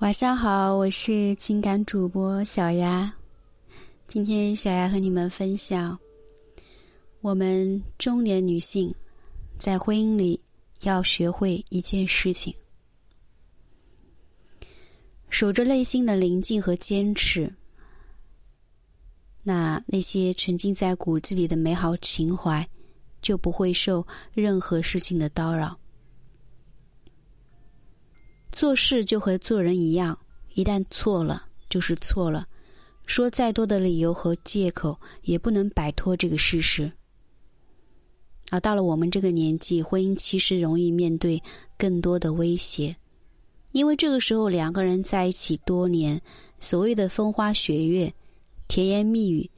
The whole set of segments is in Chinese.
晚上好，我是情感主播小丫。今天小丫和你们分享，我们中年女性在婚姻里要学会一件事情：守着内心的宁静和坚持。那那些沉浸在骨子里的美好情怀，就不会受任何事情的叨扰。做事就和做人一样，一旦错了就是错了，说再多的理由和借口也不能摆脱这个事实。而到了我们这个年纪，婚姻其实容易面对更多的威胁，因为这个时候两个人在一起多年，所谓的风花雪月、甜言蜜语，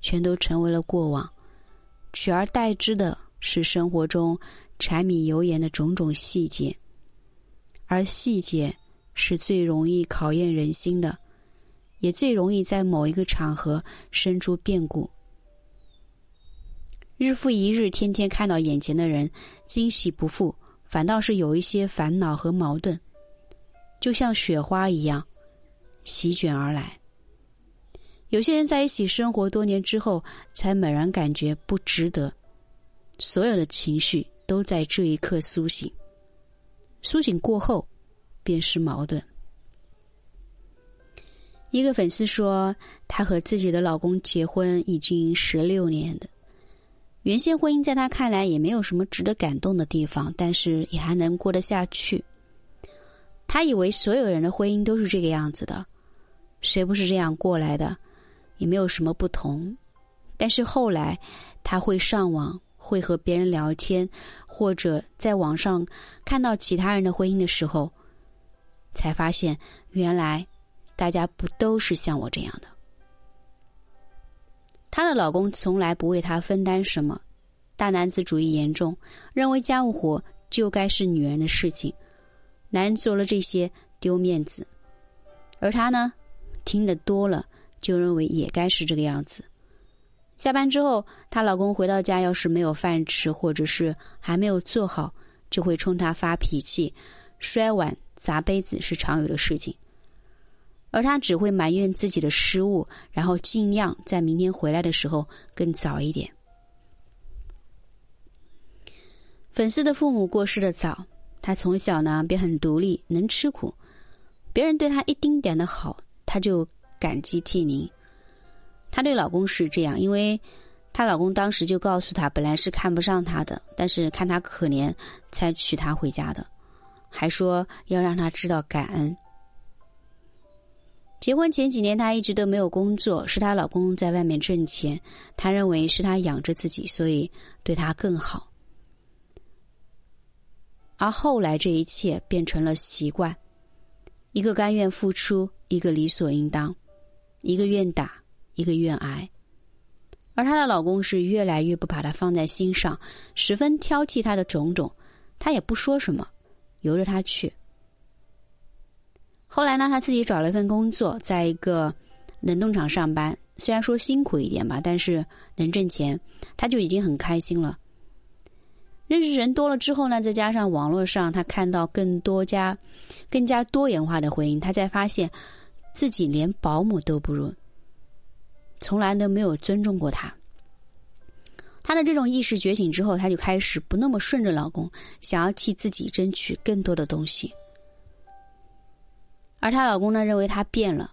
全都成为了过往，取而代之的是生活中柴米油盐的种种细节。而细节是最容易考验人心的，也最容易在某一个场合生出变故。日复一日，天天看到眼前的人惊喜不复，反倒是有一些烦恼和矛盾，就像雪花一样席卷而来。有些人在一起生活多年之后，才猛然感觉不值得，所有的情绪都在这一刻苏醒。苏醒过后，便是矛盾。一个粉丝说，她和自己的老公结婚已经十六年的，原先婚姻在她看来也没有什么值得感动的地方，但是也还能过得下去。她以为所有人的婚姻都是这个样子的，谁不是这样过来的，也没有什么不同。但是后来，她会上网。会和别人聊天，或者在网上看到其他人的婚姻的时候，才发现原来大家不都是像我这样的。她的老公从来不为她分担什么，大男子主义严重，认为家务活就该是女人的事情，男人做了这些丢面子。而她呢，听得多了，就认为也该是这个样子。下班之后，她老公回到家，要是没有饭吃，或者是还没有做好，就会冲她发脾气，摔碗砸杯子是常有的事情。而她只会埋怨自己的失误，然后尽量在明天回来的时候更早一点。粉丝的父母过世的早，她从小呢便很独立，能吃苦，别人对她一丁点的好，她就感激涕零。她对老公是这样，因为她老公当时就告诉她，本来是看不上她的，但是看她可怜，才娶她回家的，还说要让她知道感恩。结婚前几年，她一直都没有工作，是她老公在外面挣钱，她认为是他养着自己，所以对她更好。而后来，这一切变成了习惯，一个甘愿付出，一个理所应当，一个愿打。一个愿挨，而她的老公是越来越不把她放在心上，十分挑剔她的种种，她也不说什么，由着她去。后来呢，她自己找了一份工作，在一个冷冻厂上班，虽然说辛苦一点吧，但是能挣钱，她就已经很开心了。认识人多了之后呢，再加上网络上她看到更多家、更加多元化的婚姻，她才发现自己连保姆都不如。从来都没有尊重过她。她的这种意识觉醒之后，她就开始不那么顺着老公，想要替自己争取更多的东西。而她老公呢，认为她变了，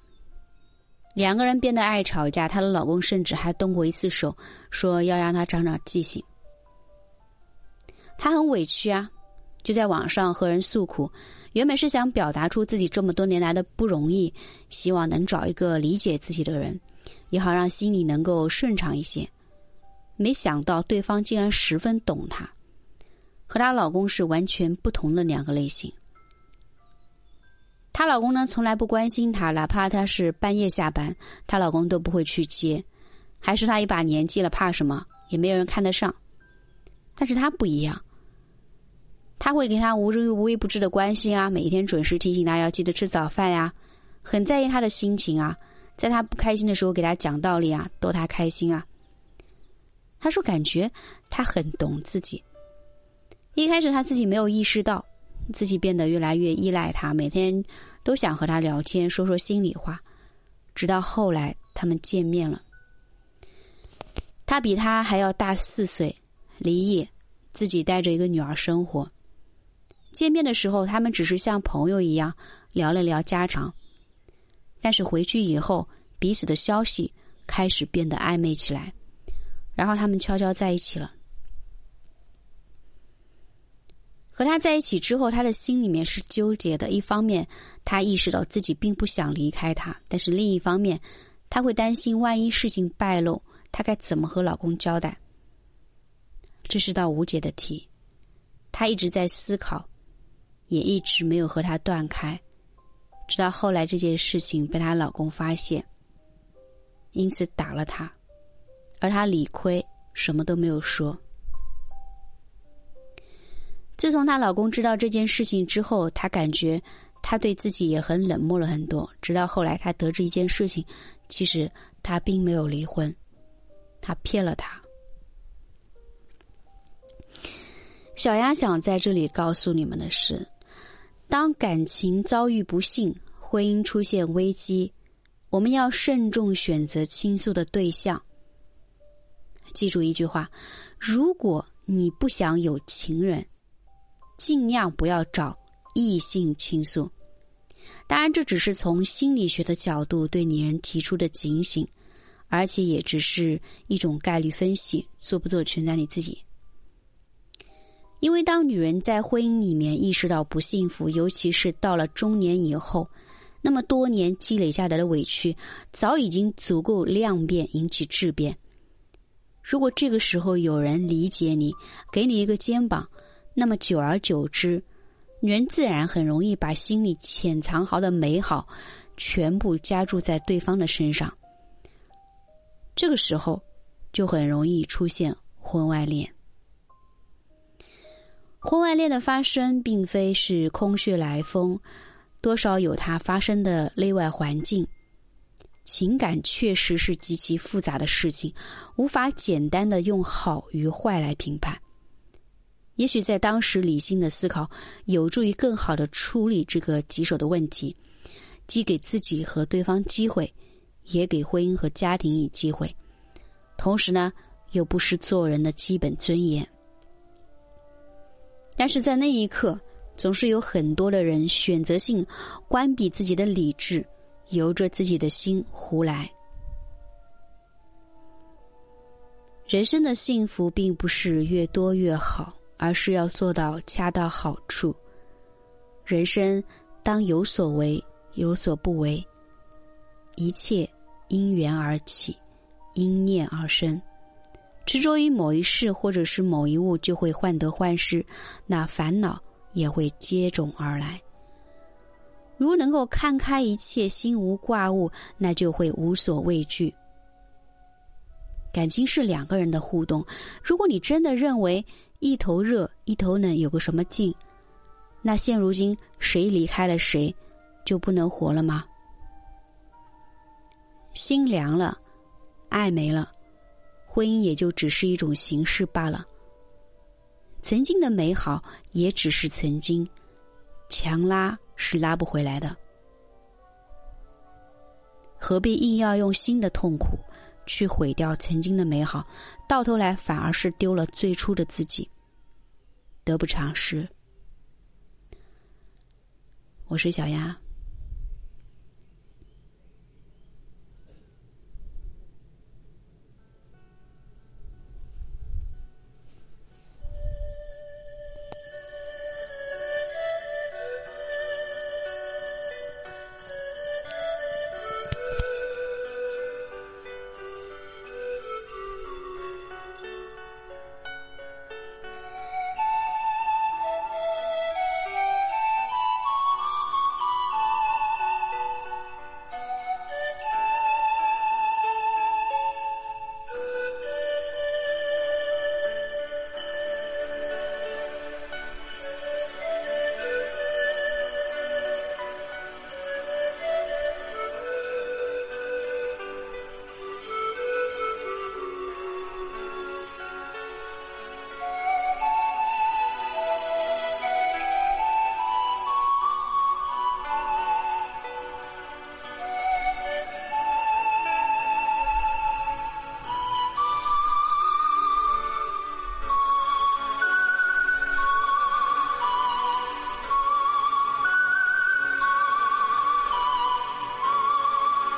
两个人变得爱吵架。她的老公甚至还动过一次手，说要让她长长记性。她很委屈啊，就在网上和人诉苦，原本是想表达出自己这么多年来的不容易，希望能找一个理解自己的人。也好让心里能够顺畅一些，没想到对方竟然十分懂她，和她老公是完全不同的两个类型。她老公呢，从来不关心她，哪怕她是半夜下班，她老公都不会去接，还是她一把年纪了，怕什么？也没有人看得上。但是她不一样，他会给她无无微不至的关心啊，每一天准时提醒她要记得吃早饭呀，很在意她的心情啊。在他不开心的时候，给他讲道理啊，逗他开心啊。他说：“感觉他很懂自己。一开始他自己没有意识到，自己变得越来越依赖他，每天都想和他聊天，说说心里话。直到后来，他们见面了。他比他还要大四岁，离异，自己带着一个女儿生活。见面的时候，他们只是像朋友一样聊了聊家常。但是回去以后，彼此的消息开始变得暧昧起来，然后他们悄悄在一起了。和他在一起之后，他的心里面是纠结的。一方面，他意识到自己并不想离开他；但是另一方面，他会担心万一事情败露，他该怎么和老公交代？这是道无解的题。他一直在思考，也一直没有和他断开，直到后来这件事情被她老公发现，因此打了他，而他理亏，什么都没有说。自从她老公知道这件事情之后，她感觉她对自己也很冷漠了很多。直到后来，她得知一件事情，其实她并没有离婚，她骗了她。小丫想在这里告诉你们的是：当感情遭遇不幸，婚姻出现危机，我们要慎重选择倾诉的对象。记住一句话：如果你不想有情人。尽量不要找异性倾诉，当然这只是从心理学的角度对女人提出的警醒，而且也只是一种概率分析，做不做全在你自己。因为当女人在婚姻里面意识到不幸福，尤其是到了中年以后，那么多年积累下来的委屈早已经足够量变引起质变。如果这个时候有人理解你，给你一个肩膀。那么久而久之，女人自然很容易把心里潜藏好的美好，全部加注在对方的身上。这个时候，就很容易出现婚外恋。婚外恋的发生，并非是空穴来风，多少有它发生的内外环境。情感确实是极其复杂的事情，无法简单的用好与坏来评判。也许在当时理性的思考，有助于更好的处理这个棘手的问题，既给自己和对方机会，也给婚姻和家庭以机会，同时呢，又不失做人的基本尊严。但是在那一刻，总是有很多的人选择性关闭自己的理智，由着自己的心胡来。人生的幸福并不是越多越好。而是要做到恰到好处。人生当有所为，有所不为。一切因缘而起，因念而生。执着于某一事或者是某一物，就会患得患失，那烦恼也会接踵而来。如能够看开一切，心无挂物，那就会无所畏惧。感情是两个人的互动，如果你真的认为。一头热，一头冷，有个什么劲？那现如今谁离开了谁，就不能活了吗？心凉了，爱没了，婚姻也就只是一种形式罢了。曾经的美好也只是曾经，强拉是拉不回来的。何必硬要用新的痛苦去毁掉曾经的美好？到头来反而是丢了最初的自己。得不偿失。我是小丫。